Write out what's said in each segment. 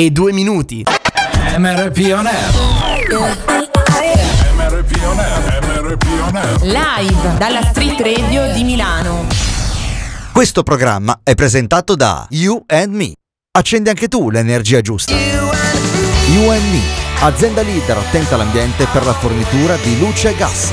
e 2 minuti. MRP On Air. Live dalla Street Radio di Milano. Questo programma è presentato da You and Me. Accendi anche tu l'energia giusta. You and Me, azienda leader attenta all'ambiente per la fornitura di luce e gas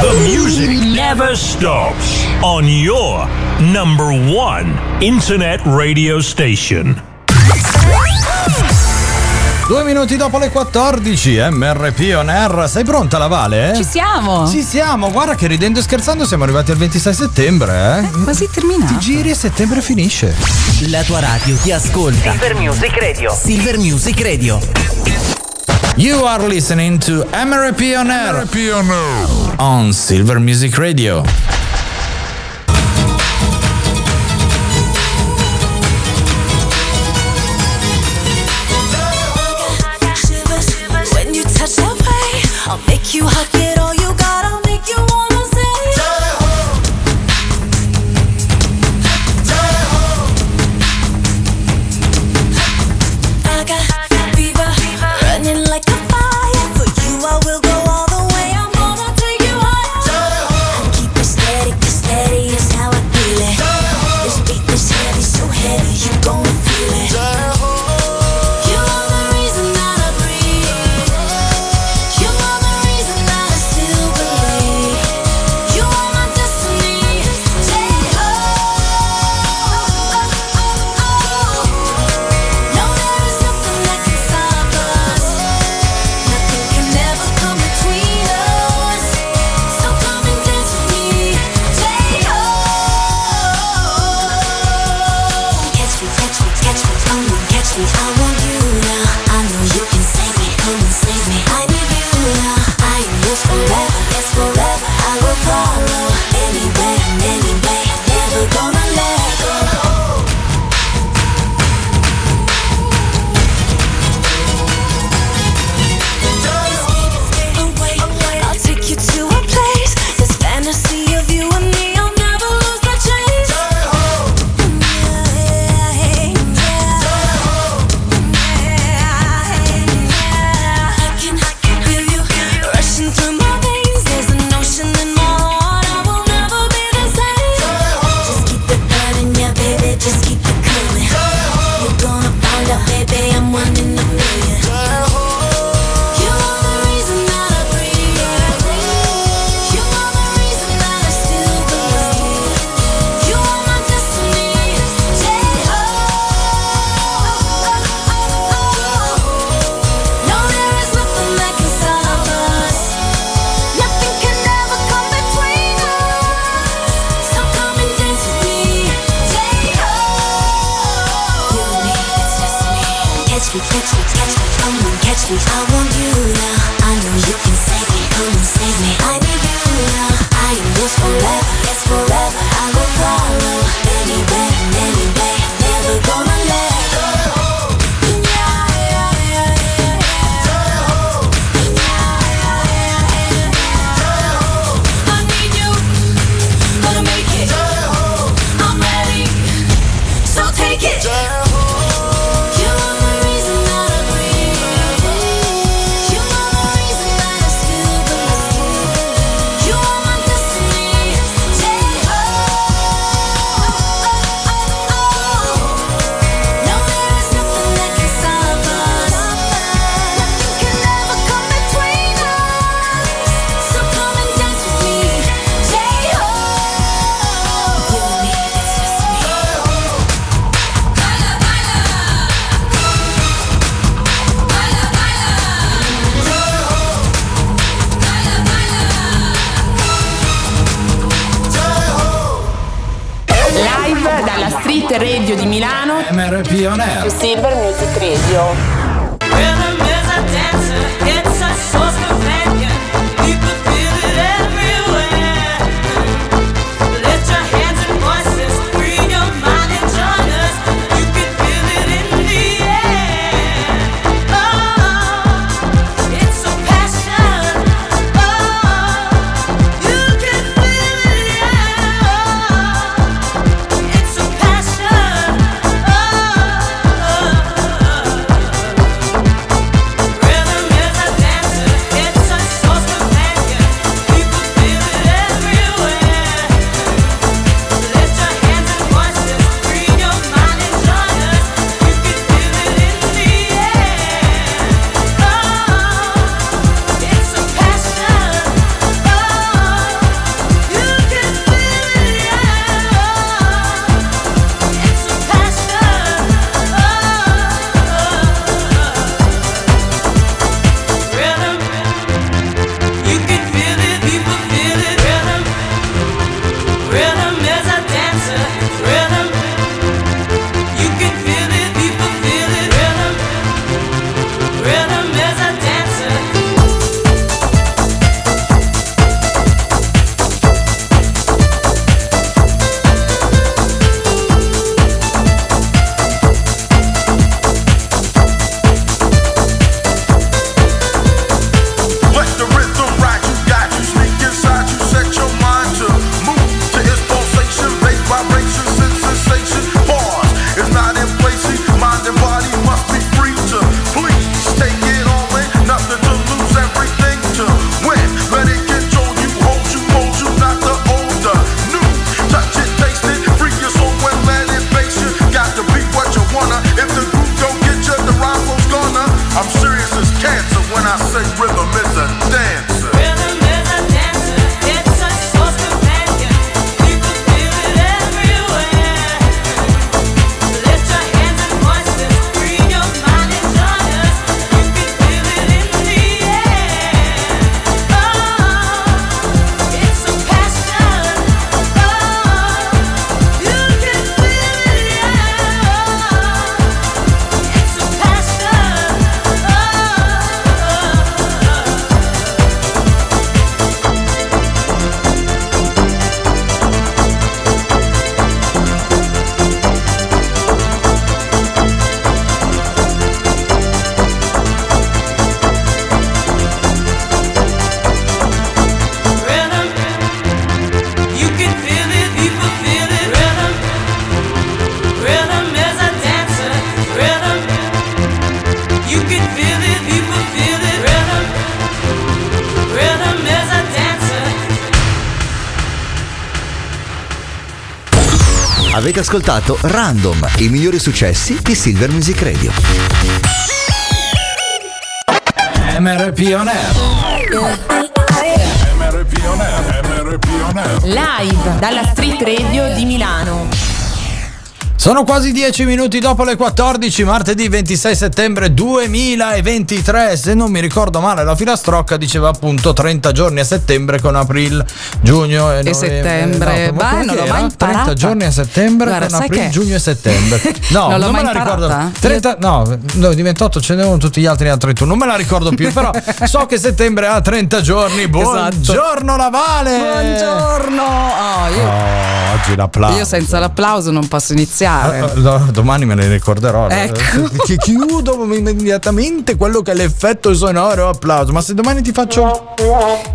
The music never stops on your number one internet radio station. Due minuti dopo le 14, MRP on air. Sei pronta la Vale? Ci siamo! Ci siamo, guarda che ridendo e scherzando siamo arrivati al 26 settembre, eh? È quasi terminato. Ti giri e settembre finisce. La tua radio ti ascolta. Silver Music Radio. Silver Music Radio. You are listening to Emery Pioner, Emery Pioner. on Silver Music Radio. always, always. Avete ascoltato Random, i migliori successi di Silver Music Radio. MRP On Air. MRP On Air, MRP On Air. Live dalla Street Radio di Milano. Sono quasi 10 minuti dopo le 14, martedì 26 settembre 2023. Se non mi ricordo male, la filastrocca diceva appunto 30 giorni a settembre con aprile, giugno e, novembre. settembre. No, Beh, non l'ho mai imparata. 30 giorni a settembre Guarda, con aprile, che- giugno e settembre. No, Non l'ho me la ricordo. 30, no, no, di 28 ce ne erano tutti gli altri a 31. Non me la ricordo più, però so che settembre ha 30 giorni. Buongiorno. Esatto. Buongiorno! Oh, io, Oh, oggi l'applauso. io senza l'applauso non posso iniziare. Ah, no, domani me ne ricorderò. Ecco. Chi- Chiudo immediatamente quello che è l'effetto sonoro applauso. Ma se domani ti faccio.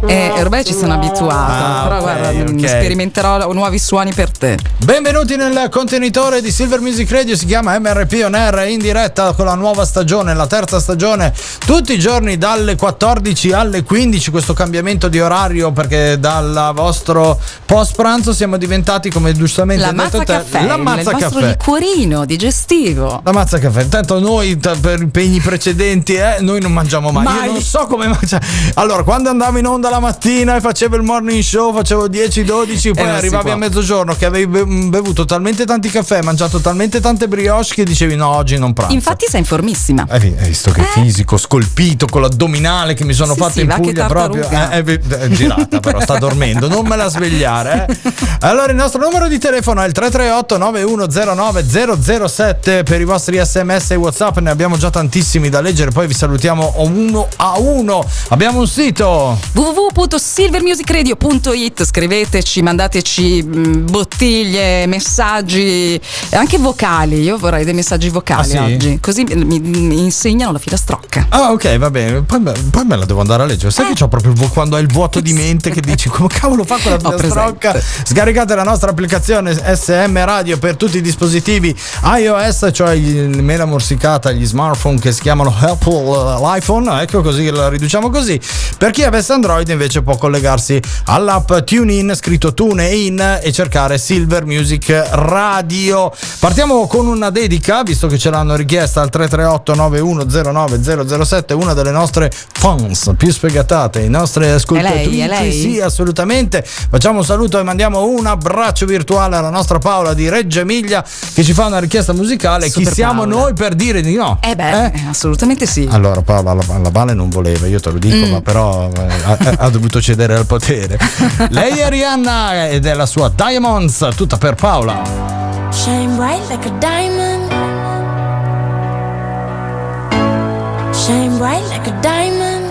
Eh, ormai ci sono abituata. Ah, però ok, guarda, mm, ok. sperimenterò nuovi suoni per te. Benvenuti nel contenitore di Silver Music Radio. Si chiama MRP On Air in diretta con la nuova stagione, la terza stagione. Tutti i giorni dalle 14 alle 15. Questo cambiamento di orario perché dal vostro post pranzo siamo diventati, come giustamente La hai detto te, caffè, la mazza nostro caffè. liquorino digestivo. La mazza caffè, intanto noi t- per impegni precedenti eh, noi non mangiamo mai. Mai. Io non so come mangiare. Allora, quando andavo in onda la mattina e facevo il morning show, facevo 10-12, poi non si arrivavi a mezzogiorno che avevi be- bevuto talmente tanti caffè, mangiato talmente tante brioche che dicevi no, oggi non pranzo. Infatti sei in formissima. Hai vi- hai visto che fisico, scolpito con l'addominale che mi sono Sì, fatto sì, in Puglia proprio. Eh, è, è girata, però sta dormendo, non me la svegliare. eh. Allora, il nostro numero di telefono è il 338 9109 007 per i vostri sms e whatsapp. Ne abbiamo già tantissimi da leggere, poi vi salutiamo uno a uno. Abbiamo un sito. www.silvermusicradio.it scriveteci, mandateci mh, bottiglie, messaggi, anche vocali. Io vorrei dei messaggi vocali Ah, sì? oggi, così mi, mi insegnano la filastrocca. Ah, ok, va bene. Poi, me- poi me la devo andare a leggere. Sai che c'ho proprio quando hai il vuoto di mente che dici come cavolo fa quella filastrocca? Scaricate la nostra applicazione SM Radio per tutti i dispositivi iOS, cioè il mela morsicata, gli smartphone che si chiamano Apple, eh, l'iPhone. Ecco così la riduciamo così. Per chi avesse Android invece può collegarsi all'app TuneIn, scritto TuneIn e cercare Silver Music Radio. Partiamo con una dedica, visto che ce l'hanno richiesta al 338 9109 007, una delle nostre fans più sfegatate, i nostri lei? Sì, assolutamente. Facciamo un saluto e mandiamo un abbraccio virtuale alla nostra Paola di Reggio Emilia che ci fa una richiesta musicale. Chi Super siamo Paola. noi per dire di no? Eh beh, assolutamente sì. Allora Paola, la, la Vale non voleva, io te lo dico, Mm. ma però eh, ha, ha dovuto cedere al potere. Lei è Rihanna ed è la sua Diamonds, tutta per Paola. Shine bright like a diamond. Shine bright like a diamond.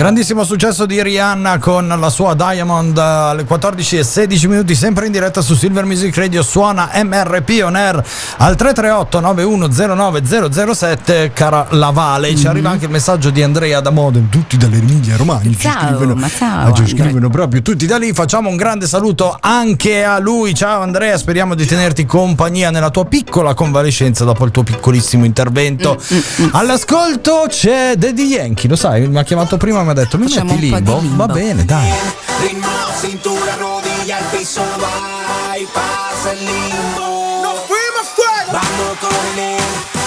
Grandissimo successo di Rihanna con la sua Diamond eh, alle 14 e 16 minuti, sempre in diretta su Silver Music Radio. Suona MRP On Air al 338-9109-007, cara Lavale. Mm-hmm. Ci arriva mm-hmm. anche il messaggio di Andrea da Modena, tutti dall'Emilia Romagna. Ciao, ci scrivono, ciao, ci scrivono proprio tutti da lì. Facciamo un grande saluto anche a lui. Ciao Andrea, speriamo di tenerti compagnia nella tua piccola convalescenza dopo il tuo piccolissimo intervento. Mm-hmm. All'ascolto c'è Daddy Yankee, lo sai, mi ha chiamato prima mi ha detto mi Facciamo metti boh, limbo? limbo? Va bene, dai. Ritmo, cintura, rodiglia al piso, vai, passa il limbo. Nos fuimos fuera. Vamos con él.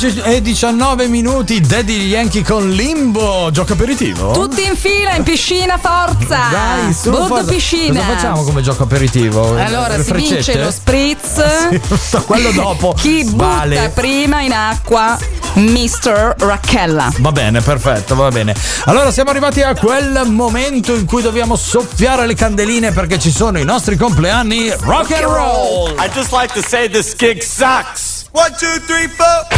16 e 19 minuti, Daddy Yankee con Limbo, gioco aperitivo? Tutti in fila, in piscina, forza! Dai, su, Bordo piscina! Cosa facciamo come gioco aperitivo? Allora, Le si freccette? vince lo spritz. Sì, quello dopo. Chi vale. butta prima in acqua? Mr. Racchella. Va bene, perfetto, va bene. Allora siamo arrivati a quel momento in cui dobbiamo soffiare le candeline perché ci sono i nostri compleanni rock and roll. I just like to say this gig sucks. One, two, three, four.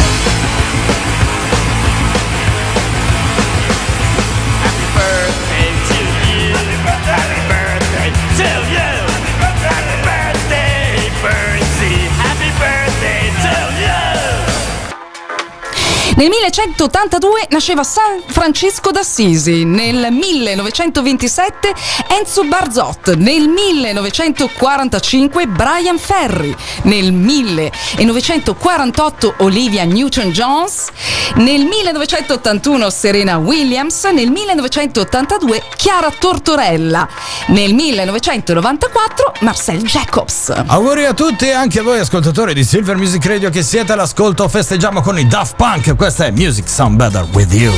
Nel 1182 nasceva San Francisco d'Assisi, nel 1927 Enzo Barzot, nel 1945 Brian Ferry, nel 1948 Olivia Newton-Jones, nel 1981 Serena Williams, nel 1982 Chiara Tortorella, nel 1994 Marcel Jacobs. Auguri a tutti e anche a voi ascoltatori di Silver Music Radio che siete all'ascolto. Festeggiamo con i Daft Punk. Questa è Music Sound Better With You.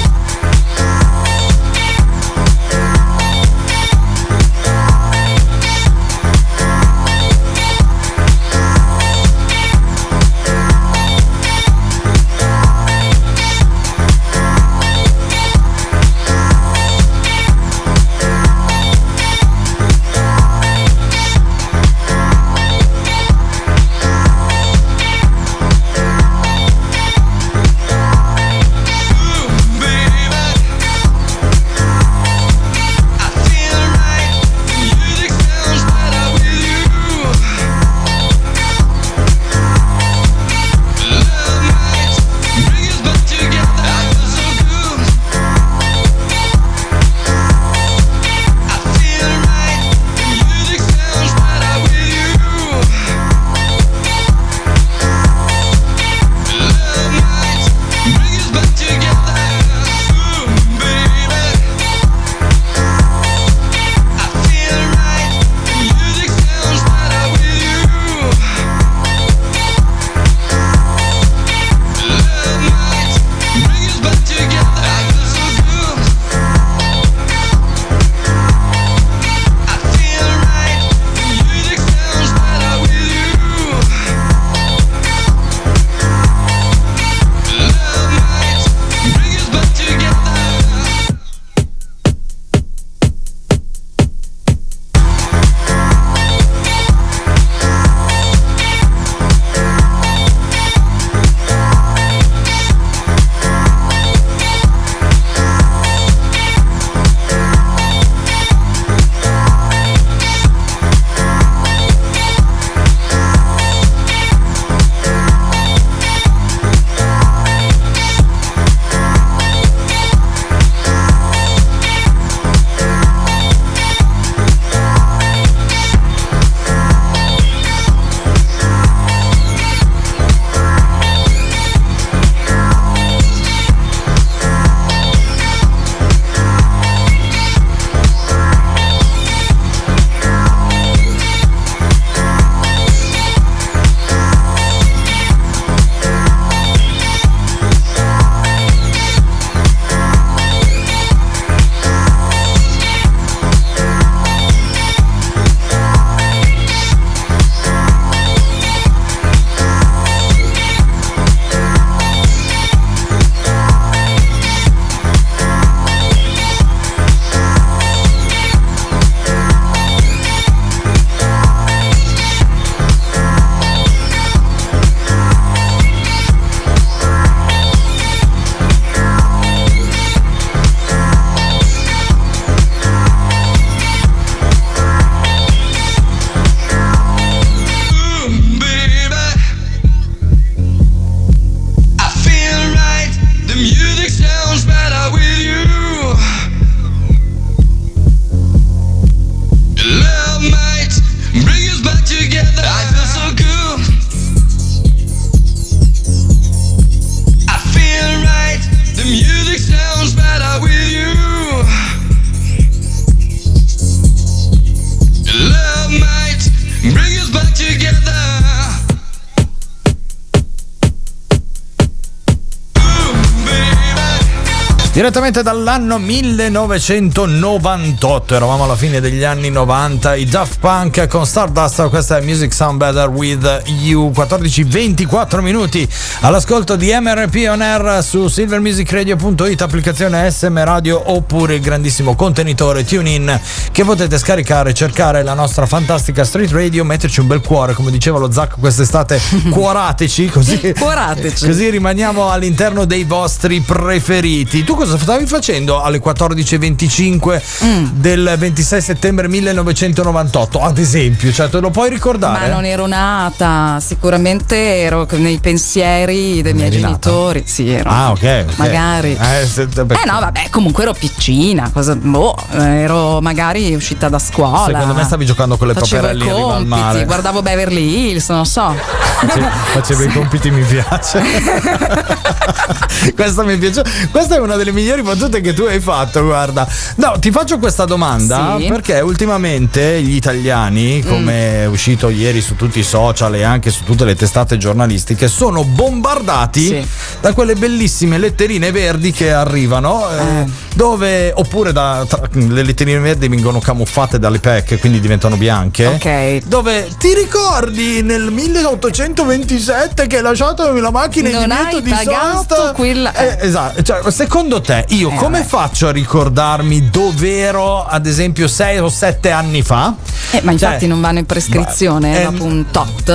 Direttamente dall'anno 1998, eravamo alla fine degli anni 90, i Daft Punk con Stardust, questa è Music Sound Better with You, 14-24 minuti all'ascolto di MRP On Air su silvermusicradio.it, applicazione SM Radio oppure il grandissimo contenitore TuneIn che potete scaricare, cercare la nostra fantastica street radio, metterci un bel cuore, come diceva lo Zac quest'estate, cuorateci così, Cuorateci. così rimaniamo all'interno dei vostri preferiti. Tu cosa cosa stavi facendo alle 14.25 Mm. del 26 settembre 1998, ad esempio? Cioè, te lo puoi ricordare? Ma non ero nata, sicuramente ero nei pensieri dei miei eri nata? genitori. Sì, ero. Ah, ok. ok. Magari. Eh, se- beh, Eh no, vabbè, comunque ero piccina, cosa, boh, ero magari uscita da scuola. Secondo me stavi giocando con le Facevo i in riva al mare. guardavo Beverly Hills, non so. Facevi- Facevi i compiti, mi piace. questa mi piace. Questa è una delle migliori battute che tu hai fatto, guarda. No, ti faccio questa domanda Sì. perché ultimamente gli italiani, Mm. come è uscito ieri su tutti i social e anche su tutte le testate giornalistiche, sono bombardati Sì. da quelle bellissime letterine verdi che arrivano. eh, Dove, oppure da, tra- le letterine verdi vengono camuffate dalle PEC, quindi diventano bianche. Ok. Dove ti ricordi nel 1827 che hai lasciato la macchina in Non divieto hai di sosta? quella- Eh, esatto, cioè, secondo te io Eh, come vabbè. faccio a ricordarmi dove ero ad esempio 6 o 7 anni fa? Eh, ma infatti Cioè, non vanno in prescrizione ma- eh, dopo un tot.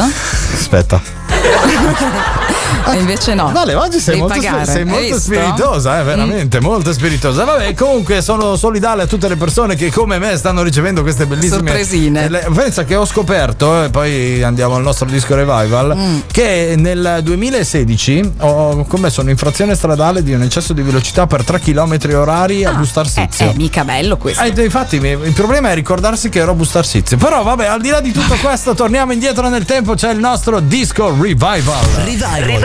Aspetta. E invece no. Vale, oggi sei molto, pagare, sei molto spiritosa, eh, veramente, molto spiritosa. Vabbè, comunque sono solidale a tutte le persone che come me stanno ricevendo queste bellissime Sorpresine. Eh, le- Pensa che ho scoperto, e poi andiamo al nostro disco revival, Mm. che nel 2016 ho commesso un'infrazione stradale di un eccesso di velocità per 3 km orari a Ah, Bustarsizio. Eh, eh, mica bello questo. Eh, infatti il problema è ricordarsi che ero a Bustarsizio. Però vabbè, al di là di tutto questo, torniamo indietro nel tempo, c'è il nostro disco revival. Revival.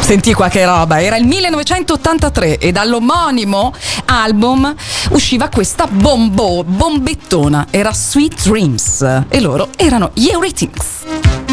Senti qua che roba, era il 1983 e dall'omonimo album usciva questa bombo, bombettona, era Sweet Dreams e loro erano gli Eurythmics.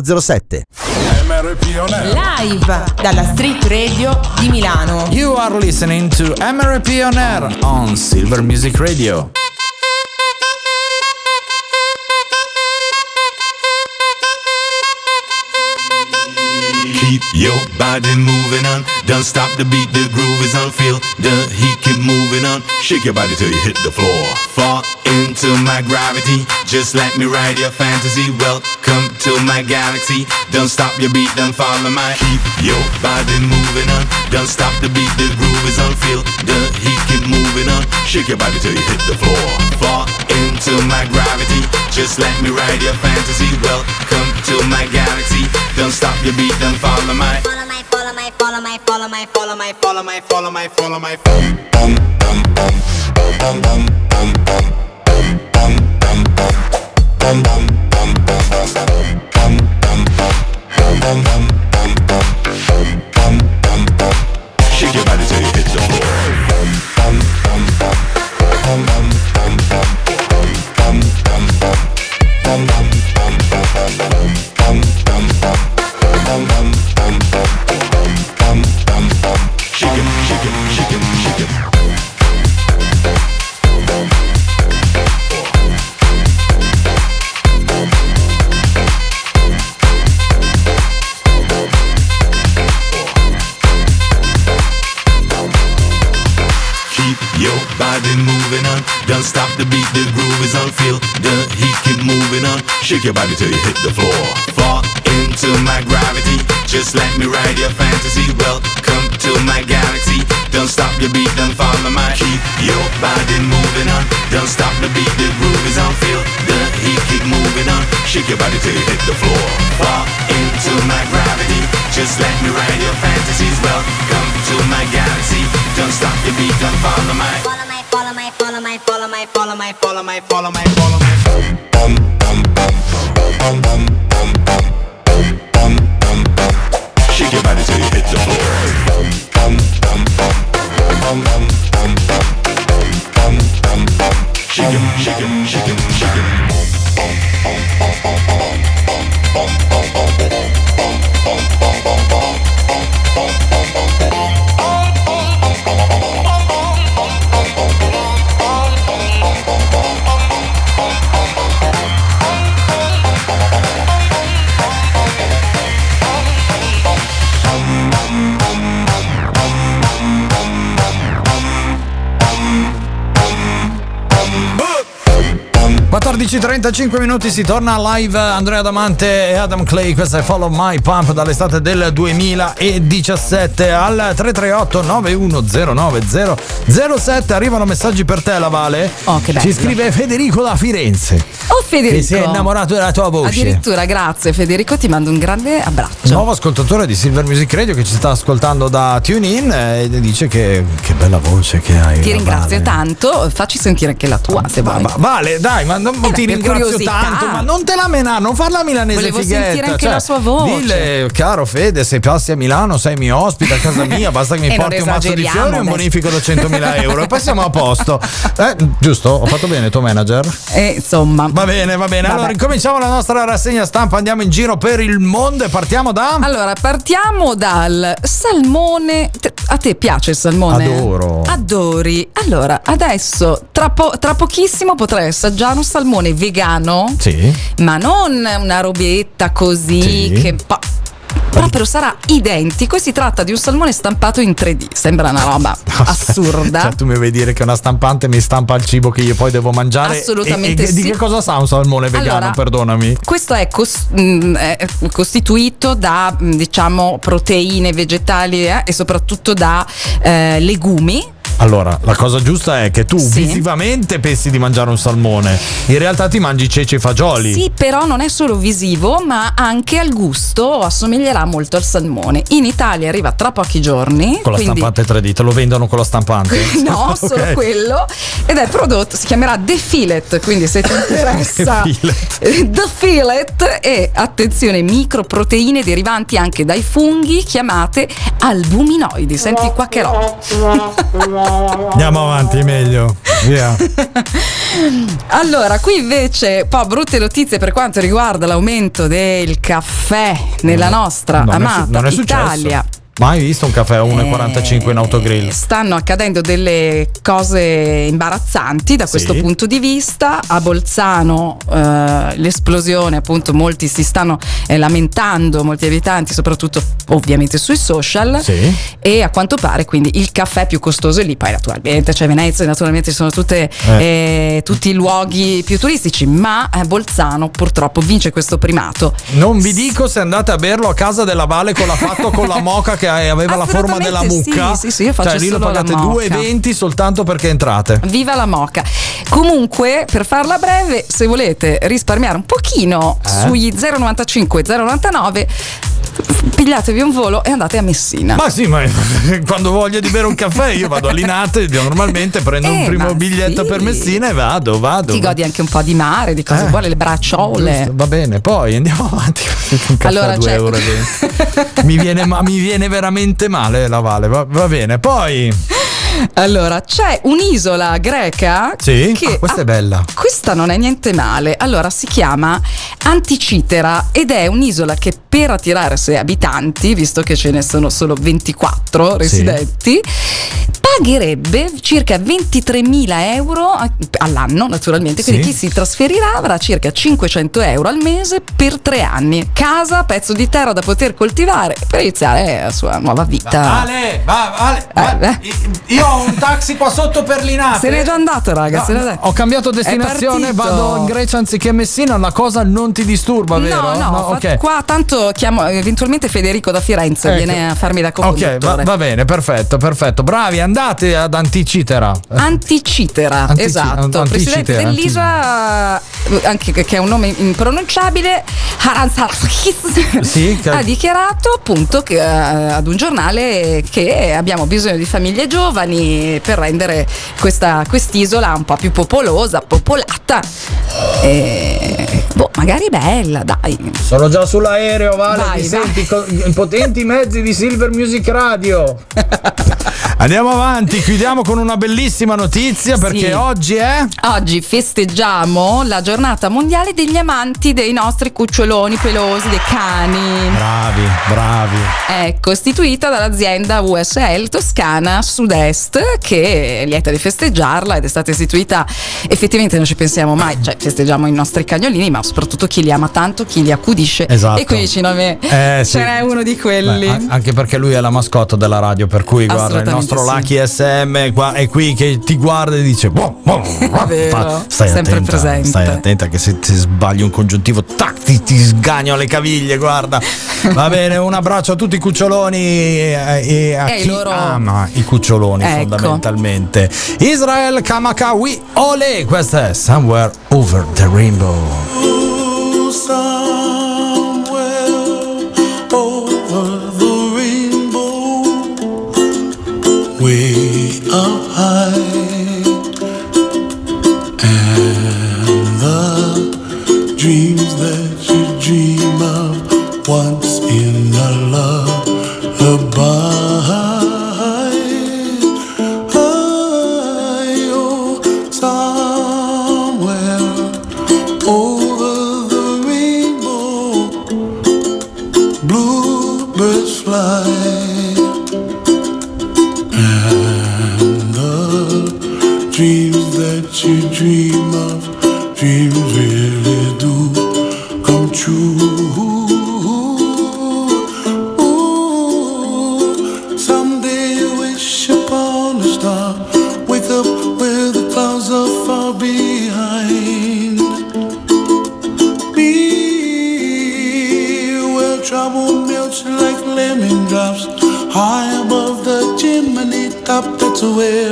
007. MRP On Air. Live dalla Street Radio di Milano. You are listening to MRP On Air on Silver Music Radio. Keep your body moving on. Don't stop the beat, the groove is on. Feel the heat, keep moving on. Shake your body till you hit the floor. Fall into my gravity. Just let me ride your fantasy. Welcome to my galaxy. Don't stop your beat, don't follow my. Keep your body moving on. Don't stop the beat, the groove is on. Feel the heat, keep moving on. Shake your body till you hit the floor. Fall into my gravity. Just let me ride your fantasy. Welcome to my galaxy. Don't stop your beat, don't follow my. Follow my, follow my, follow my, follow my, follow my, follow my, follow my. Shake your body till you hit the floor. Shake the groove is on. Feel the heat, keep moving on. Shake your body till you hit the floor. Fall into my gravity. Just let me ride your fantasy. Welcome to my galaxy. Don't stop your beat, don't follow my. Keep your body moving on. Don't stop the beat, the groove is on. Feel the heat, keep moving on. Shake your body till you hit the floor. Fall into my gravity. Just let me ride your fantasies. Welcome to my galaxy. Don't stop your beat, don't follow my. My, follow my, follow my, follow my, 14.35 minuti si torna live Andrea Damante e Adam Clay questa è Follow My Pump dall'estate del 2017 al 338 9109007 arrivano messaggi per te la Vale Oh, che bello. ci scrive Federico da Firenze Oh Federico. che si è innamorato della tua voce Addirittura, grazie Federico, ti mando un grande abbraccio. Nuovo ascoltatore di Silver Music Radio che ci sta ascoltando da TuneIn e dice che, che bella voce che hai. Ti ringrazio Vale. tanto, facci sentire anche la tua se vuoi. Ma- vale, dai, ma non Eh beh, ti ringrazio tanto, ma non te la menare, non farla milanese Volevo fighetta. sentire anche cioè, la sua voce. Dille, caro Fede, se passi a Milano, sei mio ospite a casa mia, basta che mi porti un mazzo di fiori e un bonifico da 100.000 euro e poi siamo a posto. Eh, giusto? Ho fatto bene, tuo manager? Eh, insomma. Va bene, va bene. Vabbè. Allora, incominciamo la nostra rassegna stampa, andiamo in giro per il mondo e partiamo da... Allora, partiamo dal salmone. A te piace il salmone? Adoro. Adori. Allora, adesso, tra, po- tra pochissimo potrai assaggiare un salmone vegano, Sì. ma non una robetta così Sì. che... pa- Proprio sarà identico e si tratta di un salmone stampato in 3D. Sembra una roba assurda. Cioè, tu mi vuoi dire che una stampante mi stampa il cibo che io poi devo mangiare? Assolutamente E- e Di sì. che cosa sa un salmone vegano? Allora, Perdonami. Questo è, cos- mh, è costituito da mh, diciamo proteine vegetali eh, e soprattutto da eh, legumi. Allora, la cosa giusta è che tu Sì. visivamente pensi di mangiare un salmone, in realtà ti mangi ceci e fagioli. Sì, però non è solo visivo, ma anche al gusto assomiglierà molto al salmone. In Italia arriva tra pochi giorni. Con la quindi- stampante 3D, te lo vendono con la stampante? No, Ok. solo quello. Ed è prodotto, si chiamerà The Fillet, quindi se ti interessa. The Fillet. The Fillet e attenzione, microproteine derivanti anche dai funghi chiamate albuminoidi. Senti qua che roba. Andiamo avanti, meglio. Via. Allora, qui invece, po' brutte notizie per quanto riguarda l'aumento del caffè nella nostra Non è amata non è successo. Mai visto un caffè a 1,45 in autogrill? Stanno accadendo delle cose imbarazzanti da questo Sì. punto di vista. A Bolzano eh, l'esplosione, appunto, molti si stanno eh, lamentando, molti abitanti, soprattutto ovviamente sui social. Sì. E a quanto pare quindi il caffè più costoso è lì, poi naturalmente c'è Venezia, naturalmente ci sono tutte, eh, tutti i luoghi più turistici, ma eh, Bolzano purtroppo vince questo primato. Non vi dico se andate a berlo a casa della Vale con la fatto con la moca che aveva la forma della mucca. sì, sì, sì, io faccio cioè lì lo pagate moca. 2,20 soltanto perché entrate. Viva la moca! Comunque, per farla breve, se volete risparmiare un pochino Eh? sugli 095 099, pigliatevi un volo e andate a Messina. Ma sì, ma quando voglio di bere un caffè io vado a Linate, normalmente prendo un Eh, primo ma biglietto sì. per Messina e vado, vado. Ti godi anche un po' di mare, di cose Eh, buone, le bracciole. Giusto, va bene, poi andiamo avanti. Un caffè Allora, a 2 c'è- euro. mi, viene, ma mi viene veramente male la Vale. Va, va bene, poi. Allora, c'è un'isola greca Sì, che Ah, questa ha- è bella. Questa non è niente male. Allora, si chiama Anticitera ed è un'isola che per attirare sei abitanti, visto che ce ne sono solo 24 residenti, pagherebbe circa 23.000 euro all'anno, naturalmente. Quindi Sì. chi si trasferirà avrà circa 500 euro al mese per tre anni. Casa, pezzo di terra da poter coltivare per iniziare la sua nuova vita. Vale, va, vale. va- Io ho un taxi qua sotto per Linate. Se n'è già andato, raga. No, no, ho cambiato destinazione, vado in Grecia anziché a Messina, la cosa non ti disturba, vero? No, no, fa- ok. qua tanto chiamo eventualmente Federico da Firenze, Ecco. viene a farmi da Ok, conduttore. va, va bene, perfetto, perfetto. Bravi, andate ad Anticitera. Anticitera, Antici- esatto, Anticitera, presidente dell'isola, eh, anche che è un nome impronunciabile, Sì, che- ha dichiarato appunto che, eh, ad un giornale che abbiamo bisogno di famiglie giovani per rendere questa quest'isola un po' più popolosa, popolata. E, boh, magari bella, dai. Sono già sull'aereo, Vale. Vai, mi vai. senti con i potenti mezzi di Silver Music Radio. Andiamo avanti, chiudiamo con una bellissima notizia perché Sì. oggi è. Oggi festeggiamo la giornata mondiale degli amanti dei nostri cuccioloni pelosi, dei cani. Bravi, bravi. Ecco, istituita dall'azienda USL Toscana Sud-Est, che è lieta di festeggiarla ed è stata istituita effettivamente non ci pensiamo mai, cioè festeggiamo i nostri cagnolini, ma soprattutto chi li ama tanto, chi li accudisce. Esatto. E qui vicino a me Eh, sì. ce n'è uno di quelli. Beh, an- anche perché lui è la mascotte della radio, per cui guarda, il Assolutamente nostro sì. Lucky SM qua- è qui che ti guarda e dice: "Boh, boh, boh, vero, fa- stai sempre attenta, presente." Stai attenta che se ti sbagli un congiuntivo, tac, ti, ti sgagno le caviglie. Guarda, va bene. Un abbraccio a tutti i cuccioloni e, e a E chi loro- ama i cuccioloni, Ecco. fondamentalmente. Israel Kamakawi Ole, questa è Somewhere Over the Rainbow. Way up high, you dream of dreams really do come true Ooh, someday you wish upon a star wake up where the clouds are far behind me where trouble melts like lemon drops high above the chimney top. That's where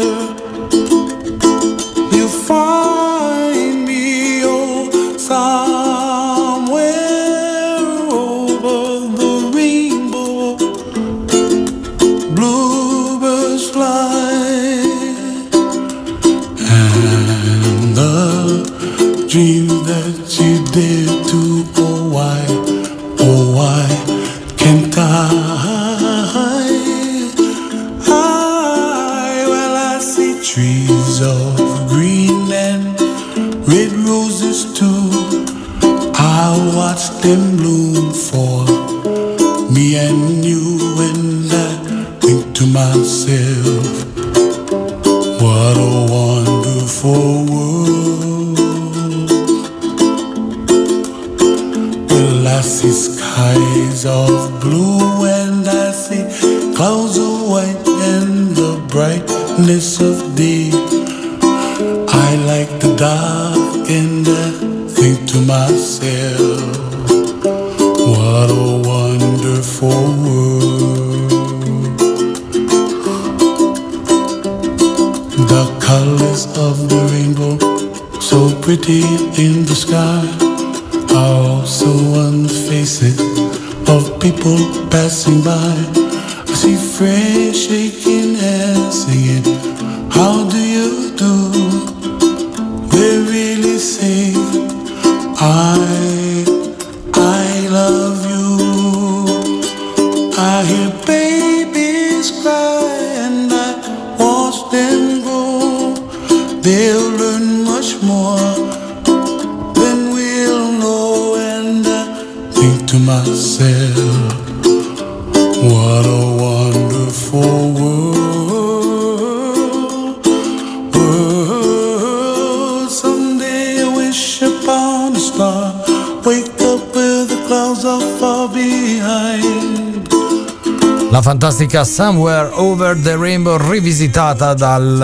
The colors of the rainbow, so pretty in the sky, are also on the faces of people passing by. I see friends shaking and singing, How do you do? They really say, I fantastica Somewhere Over the Rainbow rivisitata dal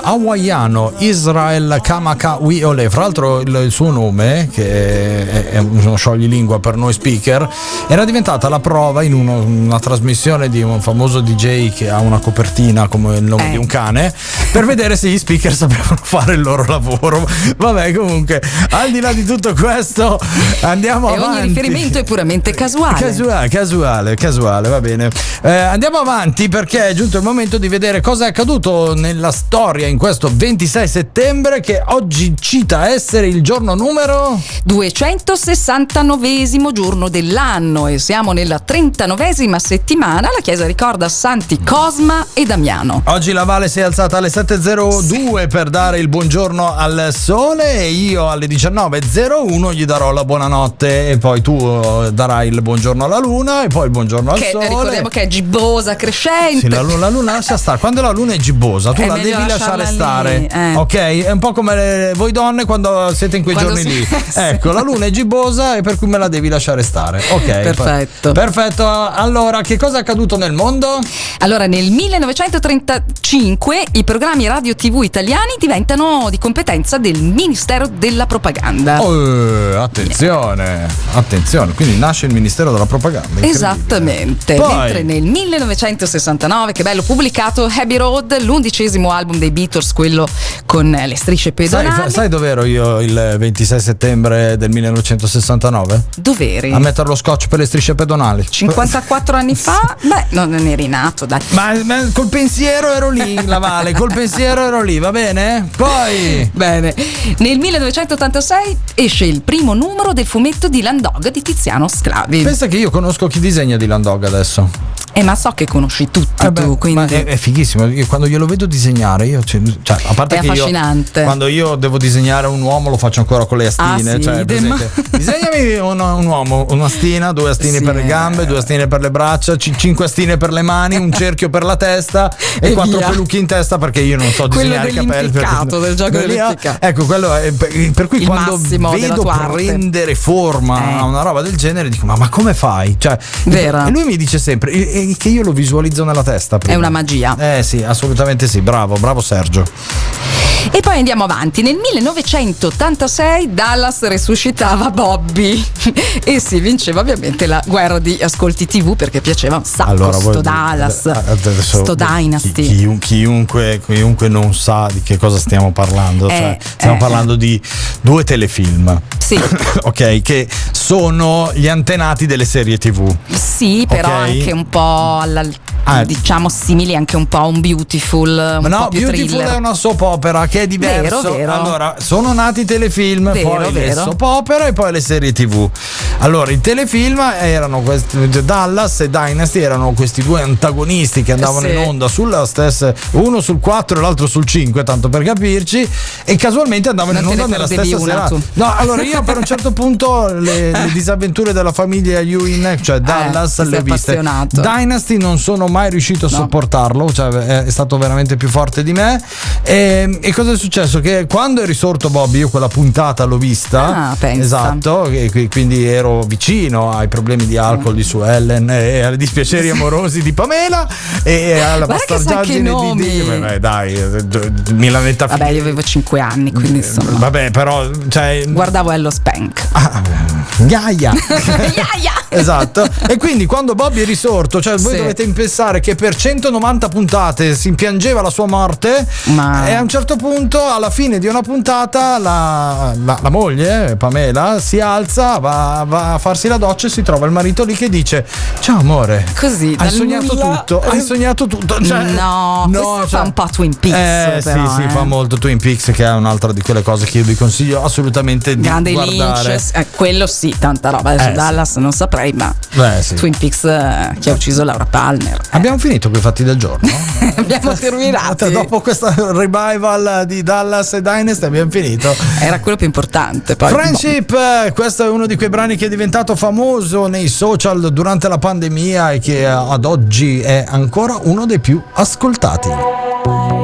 eh, hawaiano Israel Kamaka Wiole. Fra l'altro il, il suo nome, che è, è uno scioglilingua per noi speaker, era diventata la prova in uno- una trasmissione di un famoso DJ che ha una copertina come il nome Eh. di un cane, per vedere se gli speaker sapevano fare il loro lavoro. Vabbè, comunque, al di là di tutto questo, andiamo E avanti. ogni riferimento è puramente casuale. Casuale, casuale, casuale, va bene. Eh, andiamo avanti perché è giunto il momento di vedere cosa è accaduto nella storia in questo 26 settembre che oggi cita essere il giorno numero 269 giorno dell'anno e siamo nella 39esima settimana. La Chiesa ricorda Santi Cosma e Damiano. Oggi la Vale si è alzata alle 7.02 per dare il buongiorno al sole e io alle 19.01 gli darò la buonanotte e poi tu eh, darai il buongiorno alla luna e poi il buongiorno al Che sole. ricordiamo che è gibbosa, crescente. Sì, la, lu- la luna lascia stare. Quando la luna è gibbosa, tu È la devi lasciare stare. lì, eh. Ok? È un po' come le- voi donne quando siete in quei Quando giorni si- lì. Ecco, la luna è gibbosa e per cui me la devi lasciare stare. Ok. Perfetto. Perfetto. Allora, che cosa è accaduto nel mondo? Allora, nel 1935 i programmi radio TV italiani diventano di competenza del Ministero della Propaganda. Oh, attenzione, attenzione. Quindi nasce il Ministero della Propaganda. Esattamente. Poi- Mentre nel 1969, che bello, pubblicato Abbey Road, l'undicesimo album dei Beatles, quello con le strisce Sai, pedonali. sai dove ero io il 26 settembre del 1969? Dov'eri? A mettere lo scotch per le strisce pedonali. 54 anni fa? Beh, non eri nato, dai. Ma, ma col pensiero ero lì, la Vale, col pensiero ero lì, va bene? Poi. Bene. Nel 1986 esce il primo numero del fumetto di Landog di Tiziano Sclavi. Pensa che io conosco chi disegna di Landog adesso. Eh, ma so che conosci tutti Eh beh, tu, quindi. ma è, è fighissimo. Io quando glielo vedo disegnare, io cioè, cioè, a parte È che io affascinante. quando io devo disegnare un uomo lo faccio ancora con le astine. Ah, sì, cioè, presente? Disegnami un, un uomo, una stina, due astine Sì. per le gambe, due astine per le braccia, ci- cinque astine per le mani, un cerchio per la testa e, E quattro via. pelucchi in testa perché io non so disegnare i capelli. dell'impiccato, del gioco Quelli- dell'impiccato. Ecco, quello è per, cui Il quando vedo arte. prendere forma Eh. a una roba del genere dico ma, ma come fai? Cioè, Vera. E lui mi dice sempre che io lo visualizzo nella testa. prima. È una magia. Eh sì, assolutamente sì, bravo, bravo Sergio. E poi andiamo avanti. Nel 1986 Dallas resuscitava Bobby e si vinceva ovviamente la guerra di ascolti TV perché piaceva un sacco sto voi- Dallas, eh, adesso- sto Dynasty. chi- chiun- chiunque, chiunque non sa di che cosa stiamo parlando, cioè, Eh, stiamo eh. parlando di due telefilm. Sì, ok, che sono gli antenati delle serie TV. sì, però Ok. anche un po' alla- Ah. diciamo simili anche un po' a un Beautiful, un no, Beautiful thriller. è una soap opera perché è diverso. Vero, vero. Allora, sono nati i telefilm, Vero, poi le vero. soap opera e poi le serie TV. Allora, i telefilm erano questi Dallas e Dynasty erano questi due antagonisti che andavano Sì. in onda sulla stessa uno sul 4 e l'altro sul 5, tanto per capirci, e casualmente andavano Non in onda ne nella stessa una, serata. tu. No, allora io per un certo punto le, le disavventure della famiglia Ewing, cioè Dallas, ti le ho viste. Dynasty non sono mai riuscito a No. sopportarlo, cioè è, è stato veramente più forte di me. E, e cosa è successo? Che quando è risorto Bobby, io quella puntata l'ho vista. Ah, pensa. Esatto, e qui- quindi ero vicino ai problemi di alcol di Sue Ellen e ai dispiaceri amorosi di Pamela e alla bastardaggine di, di Beh, dai, eh, Milanetta Vabbè, io avevo 5 anni, quindi insomma. Vabbè, però cioè, Guardavo Ello Spank. Gaia. Iaia! Esatto. E quindi quando Bobby è risorto, cioè voi Sì. dovete pensare che per 190 puntate si impiangeva la sua morte Ma- e a un certo punto, alla fine di una puntata, la, la- la moglie, Pamela, si alza, va, va a farsi la doccia e si trova il marito lì che dice ciao amore. Così, Hai sognato nulla- tutto, hai sognato tutto. Cioè, no, questo fa un po' Twin Peaks. Eh però, sì, sì, eh. fa molto Twin Peaks che è un'altra di quelle cose che io vi consiglio assolutamente di Grande guardare. Lynch, eh, quello sì, tanta roba. Adesso Eh, sì. Dallas non saprei, ma Beh, sì. Twin Peaks eh, chi ha ucciso Laura Palmer. Eh, Abbiamo finito con i fatti del giorno? Abbiamo terminato. Dopo questa revival di Dallas e Dynasty abbiamo finito. Era quello più importante. Poi, Friendship, eh, questo è uno di quei brani che è diventato famoso nei social durante la pandemia e che eh, ad oggi è ancora uno dei più ascoltati.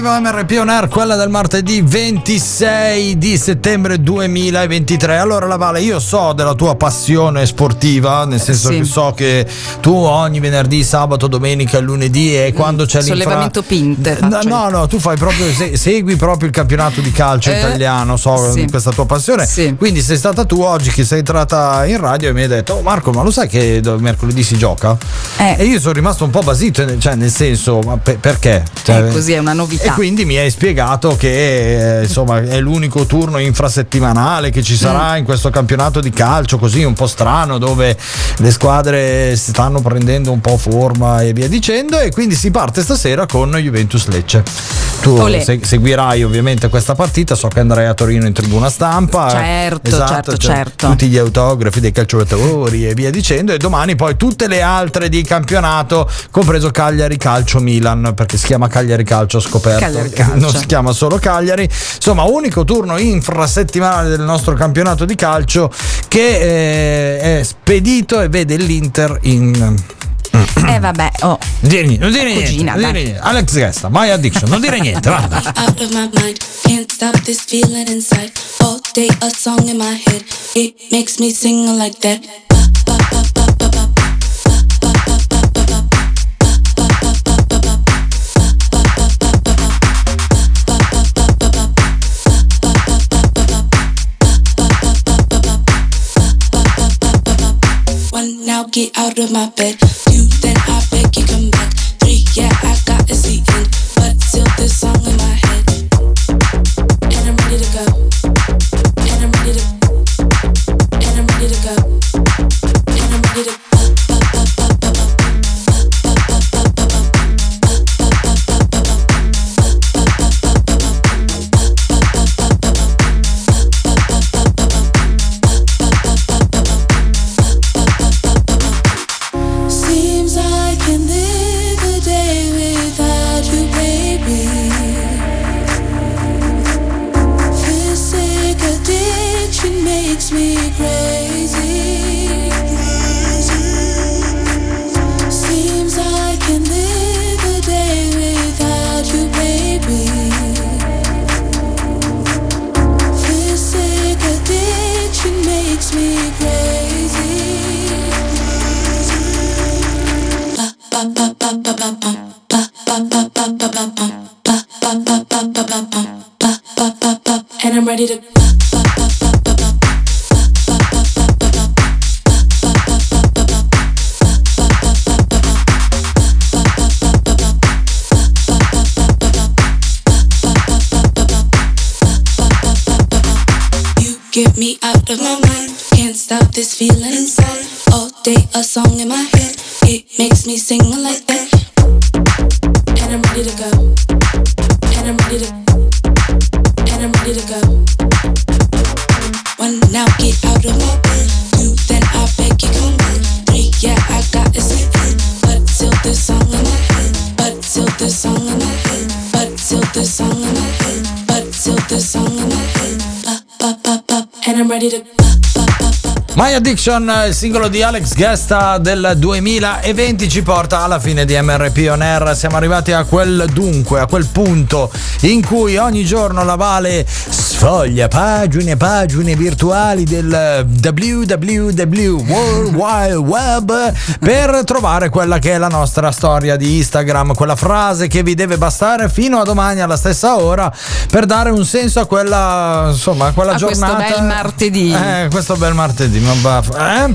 D'arrivo MRP On Air, quella del martedì 26 di settembre 2023. Allora la Vale, io so della tua passione sportiva, nel senso Sì. che so che tu ogni venerdì, sabato, domenica e lunedì e quando c'è l'infra... Sollevamento pinte. No, no, no, tu fai proprio se- segui proprio il campionato di calcio Eh, italiano, so sì. di questa tua passione. Sì. Quindi sei stata tu oggi che sei entrata in radio e mi hai detto "Oh Marco, ma lo sai che mercoledì si gioca?" Eh. E io sono rimasto un po' basito, cioè nel senso, ma pe- perché? Cioè, Eh, così è una novità. E quindi mi hai spiegato che eh, insomma è l'unico turno infrasettimanale che ci sarà Mm. in questo campionato di calcio così un po' strano dove le squadre stanno prendendo un po' forma e via dicendo e quindi si parte stasera con Juventus Lecce. Tu se- seguirai ovviamente questa partita, so che andrai a Torino in tribuna stampa. Certo, certo, cioè, certo. Tutti gli autografi dei calciatori e via dicendo e domani poi tutte le altre di campionato, compreso Cagliari Calcio Milan, perché si chiama Cagliari Calcio scoperto. Cagliari Calcio. Non si chiama solo Cagliari. Insomma, unico turno infrasettimanale del nostro campionato di calcio che eh, è spedito e vede l'Inter in Eh vabbè, oh. non dire niente, non dire Cugina, non dire niente. Alex Gesta, My Addiction, non dire niente, out of my mind. Can't stop this feeling inside. All day a song in my head. It makes me sing like that. Now get out of my bed. And I'm ready to. Get me out of my mind. Can't stop this feeling inside. All day a song in my head. It makes me sing like My Addiction, il singolo di Alex Gesta del 2020 ci porta alla fine di MRP On Air. Siamo arrivati a quel dunque, a quel punto in cui ogni giorno la Vale sfoglia pagine e pagine virtuali del www World Wide Web per trovare quella che è la nostra storia di Instagram, quella frase che vi deve bastare fino a domani alla stessa ora per dare un senso a quella, insomma, a quella A questo giornata. bel martedì. Eh, questo bel martedì, ma baffo. Eh?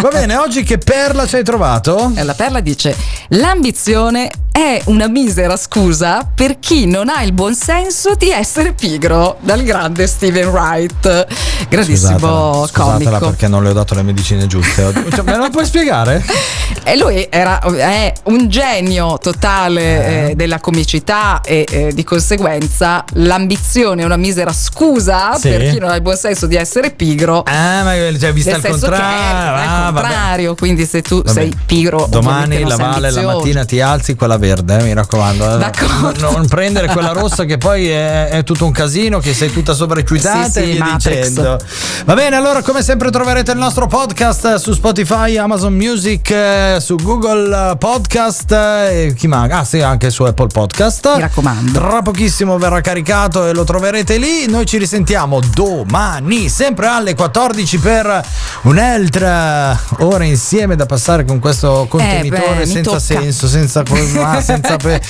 Va bene, oggi che perla ci hai trovato? E la perla dice: L'ambizione è una misera scusa per chi non ha il buon senso di essere pigro. Dal grande Steven Wright, grandissimo Scusatela, scusatela comico. perché non le ho dato le medicine giuste. Cioè, me lo puoi spiegare? E lui era, è un genio totale eh, della comicità e eh, di conseguenza l'ambizione è una misera scusa Sì. per chi non ha il buon senso di essere pigro. Ah, ma cioè, vista senso che è contrario. al Ah, contrario, quindi se tu Vabbè. sei pigro Domani la non Vale la mattina ti alzi quella verde, eh, mi raccomando. eh. D'accordo. Non prendere quella rossa che poi è, è tutto un casino, che sei tutta sovraccitata Sì, e sì, via Matrix. dicendo. Va bene, allora come sempre troverete il nostro podcast su Spotify, Amazon Music, eh, su Google Podcast eh, e chi manca? Ah sì, anche su Apple Podcast. Mi raccomando. Tra pochissimo verrà caricato e lo troverete lì. Noi ci risentiamo domani, sempre alle 14 per un'altra ora insieme da passare con questo contenitore Eh, beh, senza senso, senza, ah, senza pe-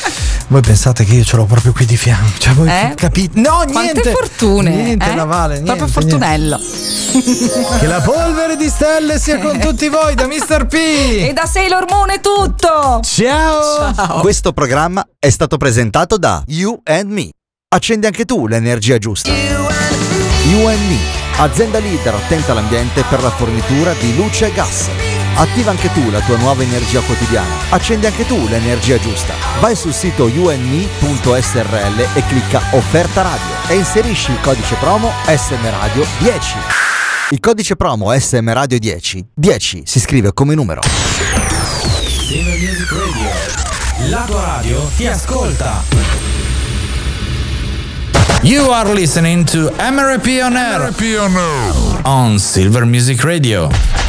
Voi pensate che io ce l'ho proprio qui di fianco? Cioè, voi Eh? capite? No, niente. Quante fortune! Niente, eh? Navale, niente. Proprio fortunello. niente. Che la polvere di stelle sia con tutti voi da Mr. P. E da Sailor Moon è tutto! Ciao! Questo programma è stato presentato da You and Me. Accendi anche tu l'energia giusta. You and Me, azienda leader attenta all'ambiente per la fornitura di luce e gas. Attiva anche tu la tua nuova energia quotidiana. Accendi anche tu l'energia giusta. Vai sul sito youndme.srl e clicca offerta radio e inserisci il codice promo SM Radio 10. Il codice promo SM Radio 10 10 si scrive come numero. Silver Music Radio. La tua radio ti ascolta. You are listening to MRP on Air on Silver Music Radio.